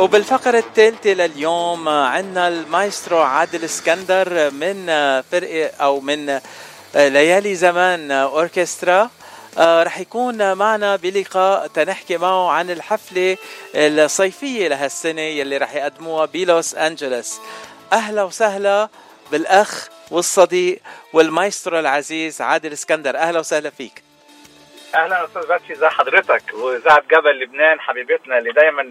وبالفقرة الثالثة لليوم عندنا المايسترو عادل اسكندر من فرقة أو من ليالي زمان أوركسترا. آه، رح يكون معنا بلقاء تنحكي معه عن الحفلة الصيفية لهالسنة يلي رح يقدموها بلوس أنجلوس. أهلا وسهلا بالأخ والصديق والمايسترو العزيز عادل اسكندر. أهلا وسهلا فيك. أهلا أستاذ باتشي ازي حضرتك؟ واذاعه جبل لبنان حبيبتنا اللي دايما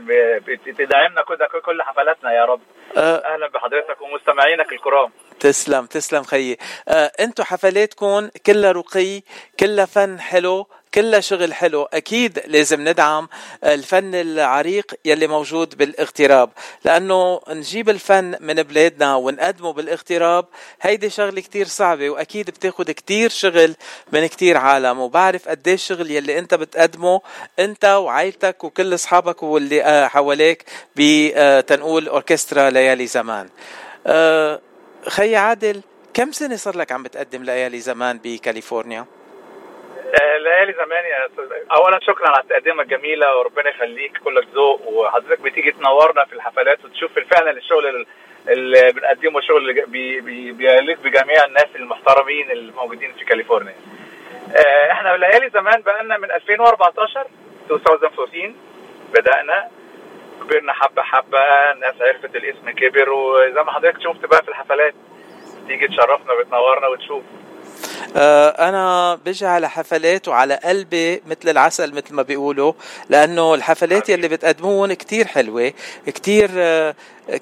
بتدعمنا كده كل حفلاتنا يا رب؟ أه. أهلا بحضرتك ومستمعينك الكرام. تسلم تسلم خيي. أه أنتم حفلاتكم كلها رقي كلها فن حلو. كلها شغل حلو أكيد لازم ندعم الفن العريق يلي موجود بالاغتراب لأنه نجيب الفن من بلادنا ونقدمه بالاغتراب هيدي شغلة كتير صعبة وأكيد بتاخد كتير شغل من كتير عالم وبعرف قديش الشغل يلي أنت بتقدمه أنت وعائلتك وكل أصحابك واللي آه، حواليك بتنقول أوركسترا ليالي زمان آه، خي عادل كم سنة صار لك عم بتقدم ليالي زمان بكاليفورنيا؟ ليالي زمان يا أستاذ اولا شكرا على التقديمة الجميلة وربنا يخليك كلك ذوق وحضرتك بتيجي تنورنا في الحفلات وتشوف فعلا الشغل اللي بنقدمه شغل بيليق بجميع الناس المحترمين الموجودين في كاليفورنيا. آه، إحنا ليالي زمان بقالنا من 2014 2014 بدأنا كبرنا حبة حبة الناس عرفت الاسم كبر وزي ما حضرتك شفت بقى في الحفلات تيجي تشرفنا بتنورنا وتشوف أنا بجي على حفلات وعلى قلبي مثل العسل مثل ما بيقولوا لأنه الحفلات يلي بتقدمون كتير حلوة كتير آه،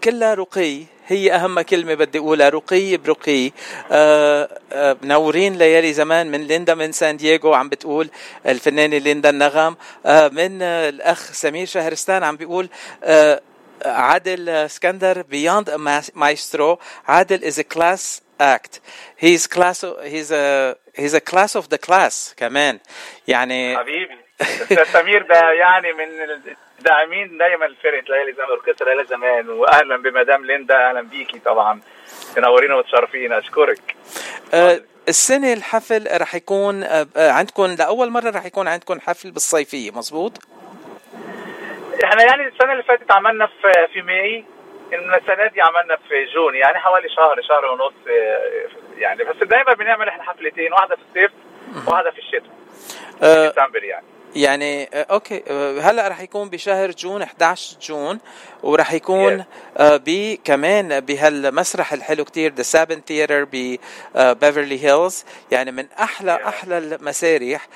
كلها رقي هي أهم كلمة بدي أقولها رقي برقي. آه آه منورين ليالي زمان من ليندا من سان دييغو عم بتقول الفنانة ليندا النغم آه من آه الأخ سمير شهرستان عم بيقول آه عادل اسكندر beyond maestro عادل is class act. He's class he's a he's a class of the class كمان. يعني حبيبي. سمير ده يعني من الداعمين دايما لفرقه ليالي زمان اوركسترا ليالي زمان. واهلا بمدام ليندا أهلا بيكي طبعا. تنورينا وتشرفينا. أشكرك. أه السنة الحفل رح يكون أه عندكم لأول مرة رح يكون عندكم حفل بالصيفية مزبوط؟ إحنا يعني السنة اللي فاتت عملنا في في May. السنة دي عملنا في June يعني حوالي شهر شهر ونص يعني بس دايما بنعمل إحنا حفلتين واحدة في الصيف وواحدة في الشتاء أه ديسمبر يعني يعني okay هلأ رح يكون بشهر June 11 جون ورح يكون yeah. ب كمان بهالمسرح الحلو كتير the Saban Theatre ببيفرلي هيلز يعني من أحلى yeah. أحلى المسارح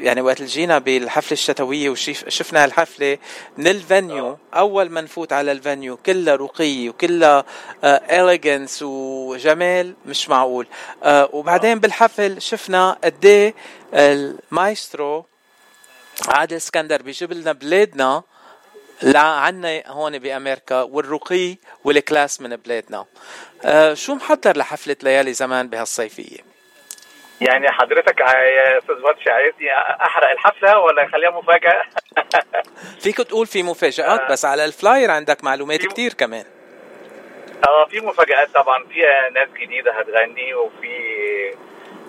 يعني وقت جينا بالحفلة الشتوية وشفنا الحفلة من ال venue أول ما نفوت على ال venue كلها رقي وكلها elegance وجمال مش معقول. وبعدين بالحفل شفنا قد إيه المايسترو عادل اسكندر بيجيب لنا بلادنا عنا هون بأمريكا والرقي وال class من بلادنا. شو محضر لحفلة ليالي زمان بهالصيفية؟ يعني حضرتك يا أستاذ باتش عايزني أحرق الحفلة ولا أخليها مفاجأة؟ فيك تقول في مفاجآت بس على ال flyer عندك معلومات كتير كمان. آه في مفاجآت طبعا. في ناس جديدة هتغني وفي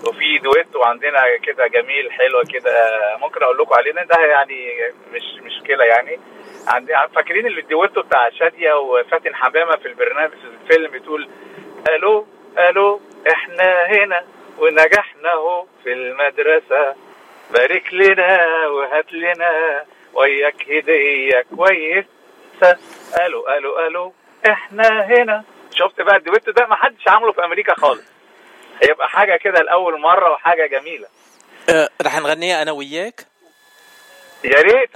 وفي دويت وعندنا كده جميل حلوة كده. ممكن أقول لكم عليه ده يعني مش مشكلة يعني. عندي فاكرين الدويتو بتاع شادية وفاتن حمامة في البرنامج في الفيلم بتقول ألو ألو إحنا هنا. ونجحنا اهو في المدرسة. بارك لنا وهات لنا وياك هدية كويسة. قالوا قالوا قالوا إحنا هنا. شفت بقى الدويت ده؟ ما حدش عامله في أمريكا خالص. هيبقى حاجة كده لأول مرة وحاجة جميلة. أه رح نغنيها أنا وياك؟ يا ريت.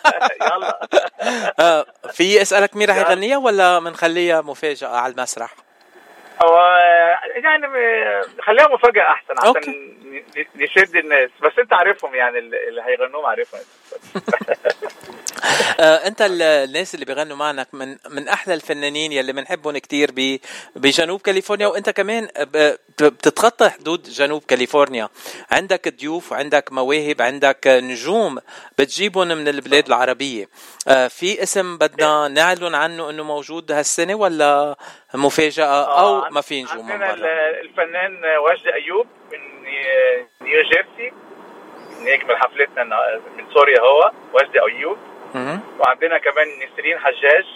يلا. أه في اسألك مين رح يغنيها ولا بنخليها مفاجأة على المسرح؟ هو يعني خليها مفاجأة أحسن عشان أوكي. نشد الناس بس أنت عارفهم يعني اللي هيغنوهم عارفهم انت الناس اللي بيغنوا معنا من من أحلى الفنانين يلي بنحبهم كثير بجنوب كاليفورنيا وانت كمان بتتخطى حدود جنوب كاليفورنيا. عندك ضيوف عندك مواهب عندك نجوم بتجيبهم من البلاد العربية. في اسم بدنا نعلن عنه انه موجود هالسنة ولا مفاجأة أو ما في نجوم من برا؟ الفنان وجدي أيوب من نيو جيرسي نجم حفلتنا من سوريا هو وجدي أيوب. وعندنا كمان نسرين حجاج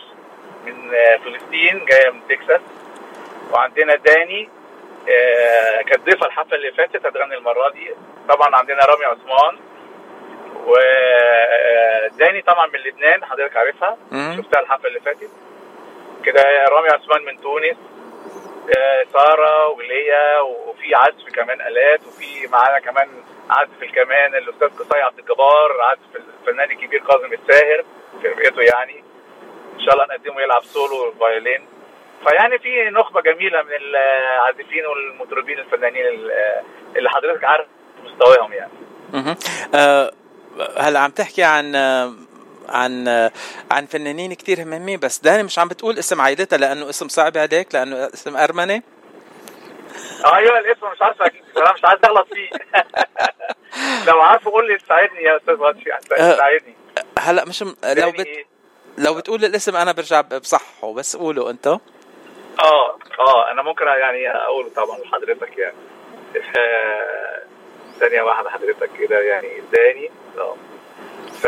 من فلسطين جاية من تكساس. وعندنا داني آه، كانت ضيفة الحفلة اللي فاتت هتغني المرة دي. طبعا عندنا رامي عثمان. وداني طبعا من لبنان حضرتك عارفها. شفتها الحفلة اللي فاتت. كده رامي عثمان من تونس. آه، سارة وليا وفي عزف كمان آلات وفي معانا كمان عزف الكمان الاستاذ قصي عبد الجبار عزف الفنان الكبير كاظم الساهر في رؤيته يعني. إن شاء الله نقدمه يلعب سولو فايولين فيعني في نخبة جميلة من العازفين والمطربين الفنانين اللي حضرتك عارف مستواهم يعني. أها عم تحكي عن عن عن فنانين كتير مهمين بس داني مش عم بتقول اسم عائلتها لأنه اسم صعب عليك لأنه اسم ارمني أيوه الاسم مش عارف أنا مش عايز أغلط فيه. لو عارف قول لي تساعدني يا أستاذ غطشي تساعدني. هلا مش لو بت... لو بتقول الاسم أنا برجع بصحه بس قوله أنت. آه آه أنا ممكن يعني أقوله طبعا لحضرتك يعني. ثانية واحدة حضرتك كده يعني اداني. آه ف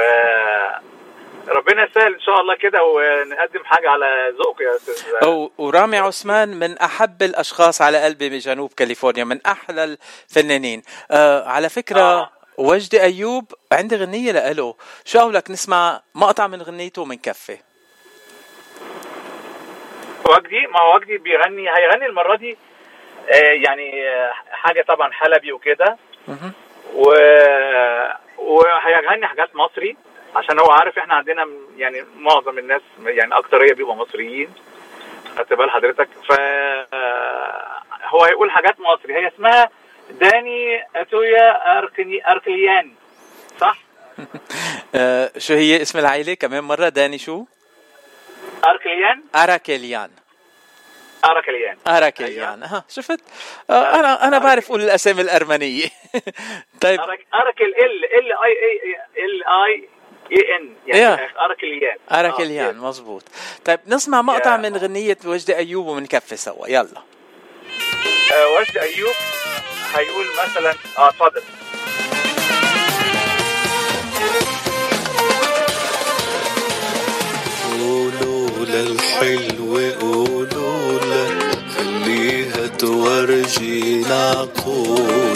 ربنا يسهل إن شاء الله كده ونقدم حاجة على ذوقك يا أستاذ ورامي عثمان من أحب الأشخاص على قلبي بجنوب كاليفورنيا من أحلى الفنانين. آه على فكرة آه. وجدي أيوب عندي غنية له شو قولك؟ نسمع مقطع من غنيته من كفه. وجدي ما هو وجدي بيغني هيغني المرة دي آه يعني آه حاجة طبعا حلبي وكده. و وهيغني حاجات مصري. عشان هو عارف إحنا عندنا يعني معظم الناس يعني اكتريه بيبقوا مصريين. خدت بال حضرتك. ف هو هيقول حاجات مصري. هي اسمها داني أتويا اركني اركليان صح؟ شو هي اسم العائلة؟ كمان مرة. داني شو؟ اركليان اراكليان اراكليان اراكليان أيوة. ها شفت؟ آه أنا أنا بعرف أقول الأسامي الأرمنية. طيب. اراكل L L E E L I A N يعني اراكليان اراكليان آه. مزبوط طيب نسمع مقطع من غنية وجدي أيوب ومنكفي سوا. يلا. آه وجدي أيوب هيقول مثلا آه اتفضل. قولوا للحلو قولوا له خليها تورجينا عقولا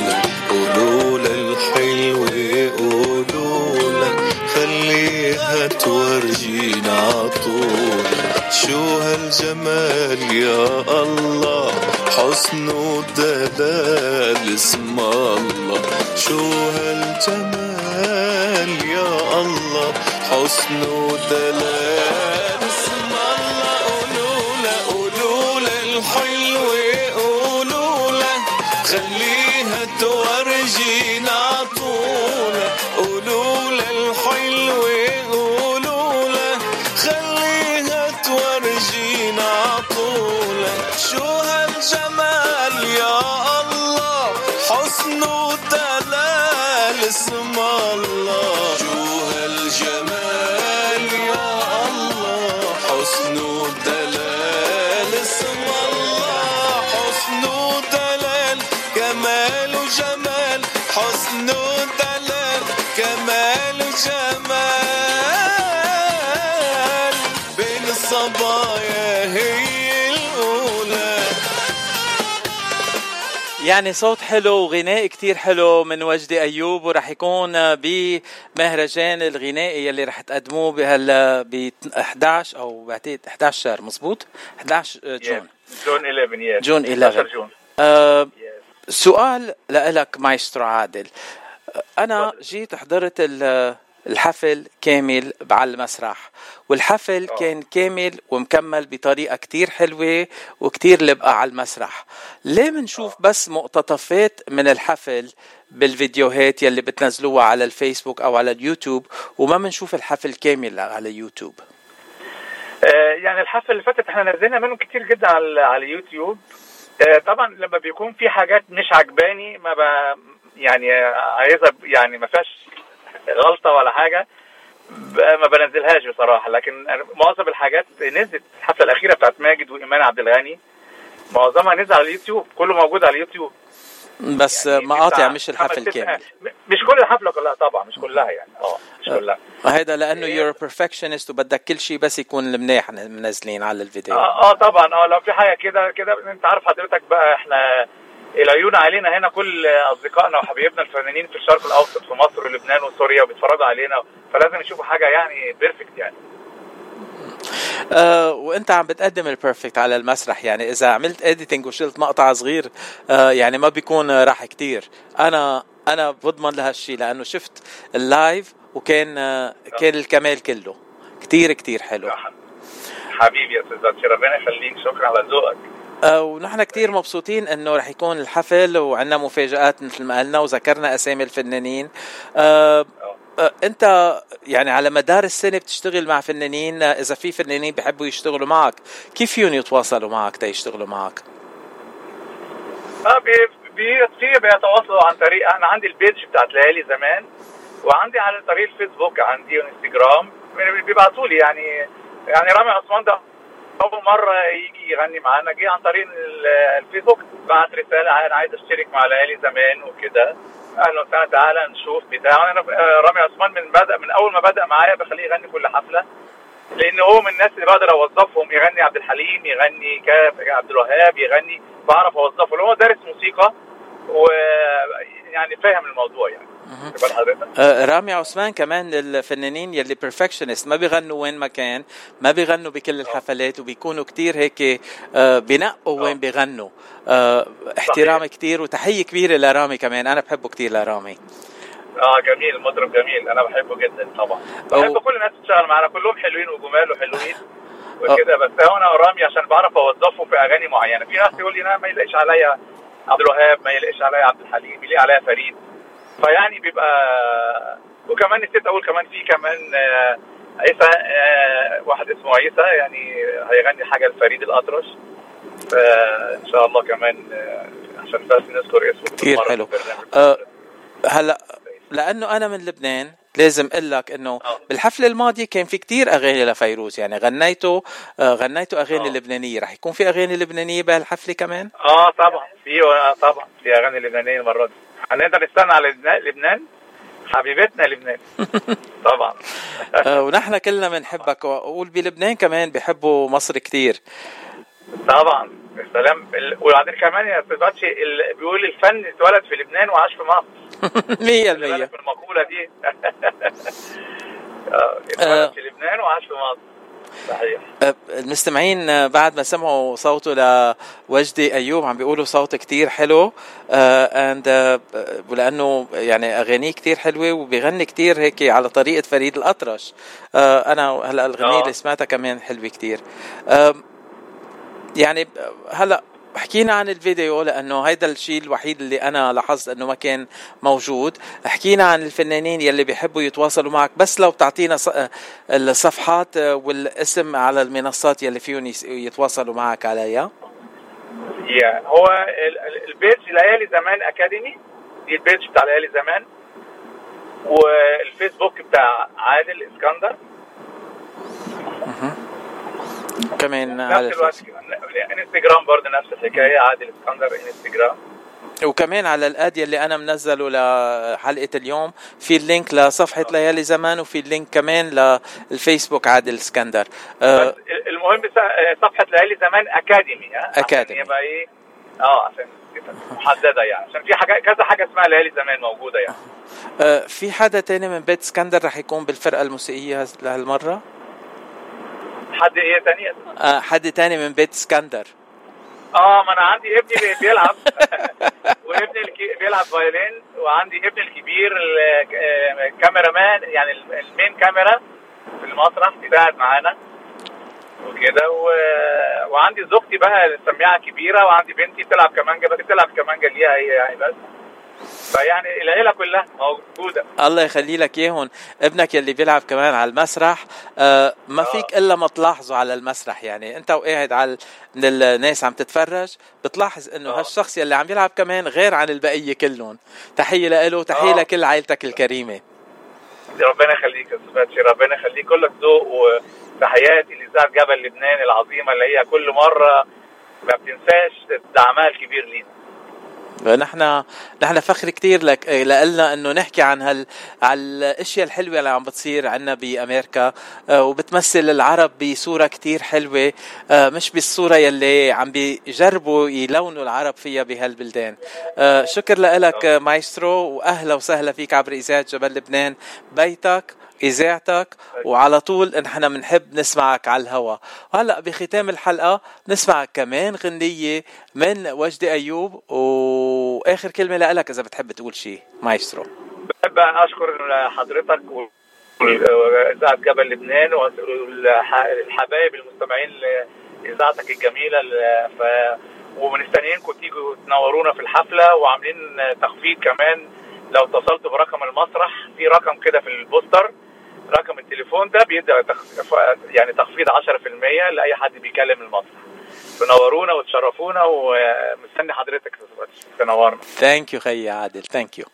شو هالجمال يا الله؟ حسن ودلال اسم الله. شو هالجمال يا الله؟ حسن ودلال اسم الله يعني صوت حلو وغناء كتير حلو من وجدي أيوب ورح يكون بمهرجان الغنائي يلي رح تقدموه بهلا ب 11 أو بعتقد 11 شهر مزبوط؟ 11 June. June 11 June 11 June. آه سؤال لك مايسترو عادل. أنا جيت حضرت الحفل كامل على المسرح والحفل أوه. كان كامل ومكمل بطريقة كتير حلوة وكتير لبقى على المسرح. ليه منشوف بس مقتطفات من الحفل بالفيديوهات يلي بتنزلوها على الفيسبوك أو على اليوتيوب وما منشوف الحفل كامل على اليوتيوب؟ آه يعني الحفل اللي فاتت إحنا نزلنا منه كتير جدا على على اليوتيوب. آه طبعا لما بيكون في حاجات مش عجباني ما ب... يعني عايزها يعني ما فيهاش غلطة ولا حاجة ما بنزلهاش بصراحة. لكن معظم الحاجات نزلت. الحفلة الأخيرة بتاعت ماجد وإيمان عبد الغني معظمها نزل على اليوتيوب. كله موجود على اليوتيوب. بس يعني مقاطع مش الحفل كامل مش كل الحفلة كلها طبعا مش كلها يعني. آه مش كلها. هيدا لأنه إيه. you're perfectionist وبدك كل شيء بس يكون منيح منزلين على الفيديو. آه, آه طبعا. آه لو في حاجة كده كده أنت عارف حضرتك بقى إحنا العيون علينا هنا كل أصدقائنا وحبايبنا الفنانين في الشرق الأوسط في مصر ولبنان وسوريا وبيتفرجوا علينا فلازم يشوفوا حاجة يعني perfect يعني. آه وأنت عم بتقدم ال perfect على المسرح يعني إذا عملت editing وشلت مقطع صغير آه يعني ما بيكون راح كتير. أنا أنا بضمن لهالشيء لأنه شفت ال live وكان آه كان الكمال كله. كتير كتير حلو. حبيبي يا أستاذ ربنا يخليك. شكرا على ذوقك. آه، ونحن كتير مبسوطين إنه رح يكون الحفل وعندنا مفاجآت مثل ما قلنا وذكرنا أسامي الفنانين. آه، آه، أنت يعني على مدار السنة بتشتغل مع فنانين آه، إذا في فنانين بحبوا يشتغلوا معك كيف فيهم يتواصلوا معك تيشتغلوا معك؟ في بيتواصلوا عن طريق أنا عندي البيج بتاعت ليالي زمان وعندي على طريق الفيسبوك عندي وانستجرام بيبعتوا لي يعني يعني رامي عثمان ده أول مرة يجي يغني معانا. جه عن طريق ال- الفيسبوك بعت رسالة أنا عايز أشترك مع ليالي زمان وكده. أهلا وسهلا تعالى نشوف بتاع. أنا آه، رامي عثمان من بدا من أول ما بدأ معايا بخليه يغني كل حفلة لأن هو من الناس اللي بقدر أوظفهم. يغني عبد الحليم يغني عبد الوهاب يغني بعرف أوظفه هو دارس موسيقى ويعني فاهم الموضوع يعني. رامي عثمان كمان الفنانين يلي بيرفكشنست ما بيغنوا وين ما كان ما بيغنوا بكل الحفلات وبيكونوا كتير هيك آه، بينقوا وين بيغنوا. آه، احترام كتير وتحية كبيرة لرامي كمان أنا بحبه كتير لرامي. آه جميل مطرب جميل أنا بحبه جدا طبعا. بحب كل الناس تشتغل معانا كلهم حلوين وجمال وحلوين وكده بس هو أنا ورامي عشان بعرف أوظفه في أغاني معينة. في ناس يقول لي لا ما يلاقيش عليا عبد الوهاب ما يلاقيش عليا عبد الحليم يلاقي عليا فريد. فيعني بيبقى وكمان نسيت أقول كمان في كمان آه، عيسى آه، واحد اسمه عيسى يعني هيغني حاجة لفريد الأطرش. فإن شاء الله كمان آه، عشان بس نذكر اسمه بالمرة حلو. هلا لأنه أنا من لبنان لازم أقول لك إنه. بالحفلة الماضية كان في كتير أغاني لفيروز يعني غنيته آه، غنيته أغاني آه. لبنانية. رح يكون في أغاني لبنانية بهالحفلة كمان؟ آه طبعا. في طبعا. في أغاني لبنانية المرة دي. هنقدر نستنى على لبنان- حبيبتنا لبنان. طبعا. آه، ونحن كلنا بنحبك وقول بلبنان كمان بحبوا مصر كتير. طبعا. السلام ال- وبعدين كمان يا أستاذ باتشي بيقول الفن اتولد في لبنان وعاش في مصر. مية خلي المية بالك من المقوله دي. آه، آه. اتولد في لبنان وعاش في مصر. صحيح. آه، المستمعين آه، بعد ما سمعوا صوته لوجدي أيوب عم بيقولوا صوت كتير حلو اند ولأنه يعني أغانيه كتير حلوة وبيغني كتير هيك على طريقة فريد الأطرش. أنا هلأ الأغنية. اللي سمعتها كمان حلوة كتير. يعني هلأ حكينا عن الفيديو لأنه هيدا الشيء الوحيد اللي أنا لاحظت أنه ما كان موجود. حكينا عن الفنانين يلي بيحبوا يتواصلوا معك بس لو بتعطينا ص- الصفحات والاسم على المنصات يلي فيهم يتواصلوا معك عليها. يا هو ال- ال- ال page ليالي زمان academy دي ال page بتاع ليالي زمان. والفيسبوك بتاع عادل إسكندر. كمان على نفس الوقت برضه نفس الحكاية عادل اسكندر انستجرام وكمان على ال ad يلي أنا منزله لحلقة اليوم في ال link لصفحة ليالي زمان وفي ال link كمان للفيسبوك عادل اسكندر آه، بس المهم س- صفحة ليالي زمان أكاديمي ها؟ عشان أكاديمي. يبقى إيه؟ آه عشان محددة يعني. عشان في حاجة كذا حاجة اسمها ليالي زمان موجودة يعني. آه، في حدا تاني من بيت اسكندر رح يكون بالفرقة الموسيقية لهالمرة؟ حد إيه تاني؟ آه، حد تاني من بيت اسكندر. آه ما أنا عندي ابني بي- بيلعب. وابني الكي... بيلعب فايولين وعندي ابني الكبير ال- آه، مان يعني ال- المين كاميرا في المسرح بيساعد معانا. وكده و... وعندي زوجتي بقى سميعه كبيرة وعندي بنتي بتلعب كمانجا بس بتلعب كمانجا ليها هي يعني بس. فيعني العيلة كلها موجودة. الله يخلي لك إياهم. ابنك يلي بيلعب كمان على المسرح آه، ما آه. فيك إلا ما تلاحظه على المسرح. يعني أنت وقاعد على من الناس عم تتفرج بتلاحظ إنه آه. هالشخص يلي عم يلعب كمان غير عن البقية كلهم. تحية له تحية آه. لكل عائلتك الكريمة. ربنا يخليك يا أستاذ ربنا يخليك. كلك ذوق وتحياتي لإذاعة جبل لبنان العظيمة اللي هي كل مرة ما بتنساش دعمها الكبير لينا. نحن نحن فخر كثير لك لنا إنه نحكي عن هال على الأشياء الحلوة اللي عم بتصير عندنا بأمريكا. آه، وبتمثل العرب بصورة كثير حلوة. آه، مش بالصورة يلي عم بيجربوا يلونوا العرب فيها بهالبلدان. آه، شكر لك مايسترو وأهلا وسهلا فيك عبر إذاعة جبل لبنان. بيتك. إذاعتك وعلى طول نحن بنحب نسمعك على الهوا. وهلأ بختام الحلقة نسمعك كمان غنية من وجدي أيوب وآخر كلمة لك إذا بتحب تقول شيء مايسترو. بحب أشكر حضرتك وإذاعة جبل لبنان والحبايب المستمعين لإذاعتك الجميلة ف ومستنيينكم تيجوا تنورونا في الحفلة وعاملين تخفيض كمان لو اتصلت برقم المسرح في رقم كده في البوستر رقم التليفون ده بيدي يعني تخفيض 10% لأي حد بيكلم المسرح. تنورونا وتشرفونا ومستني حضرتك تنورنا. thank you خي عادل. thank you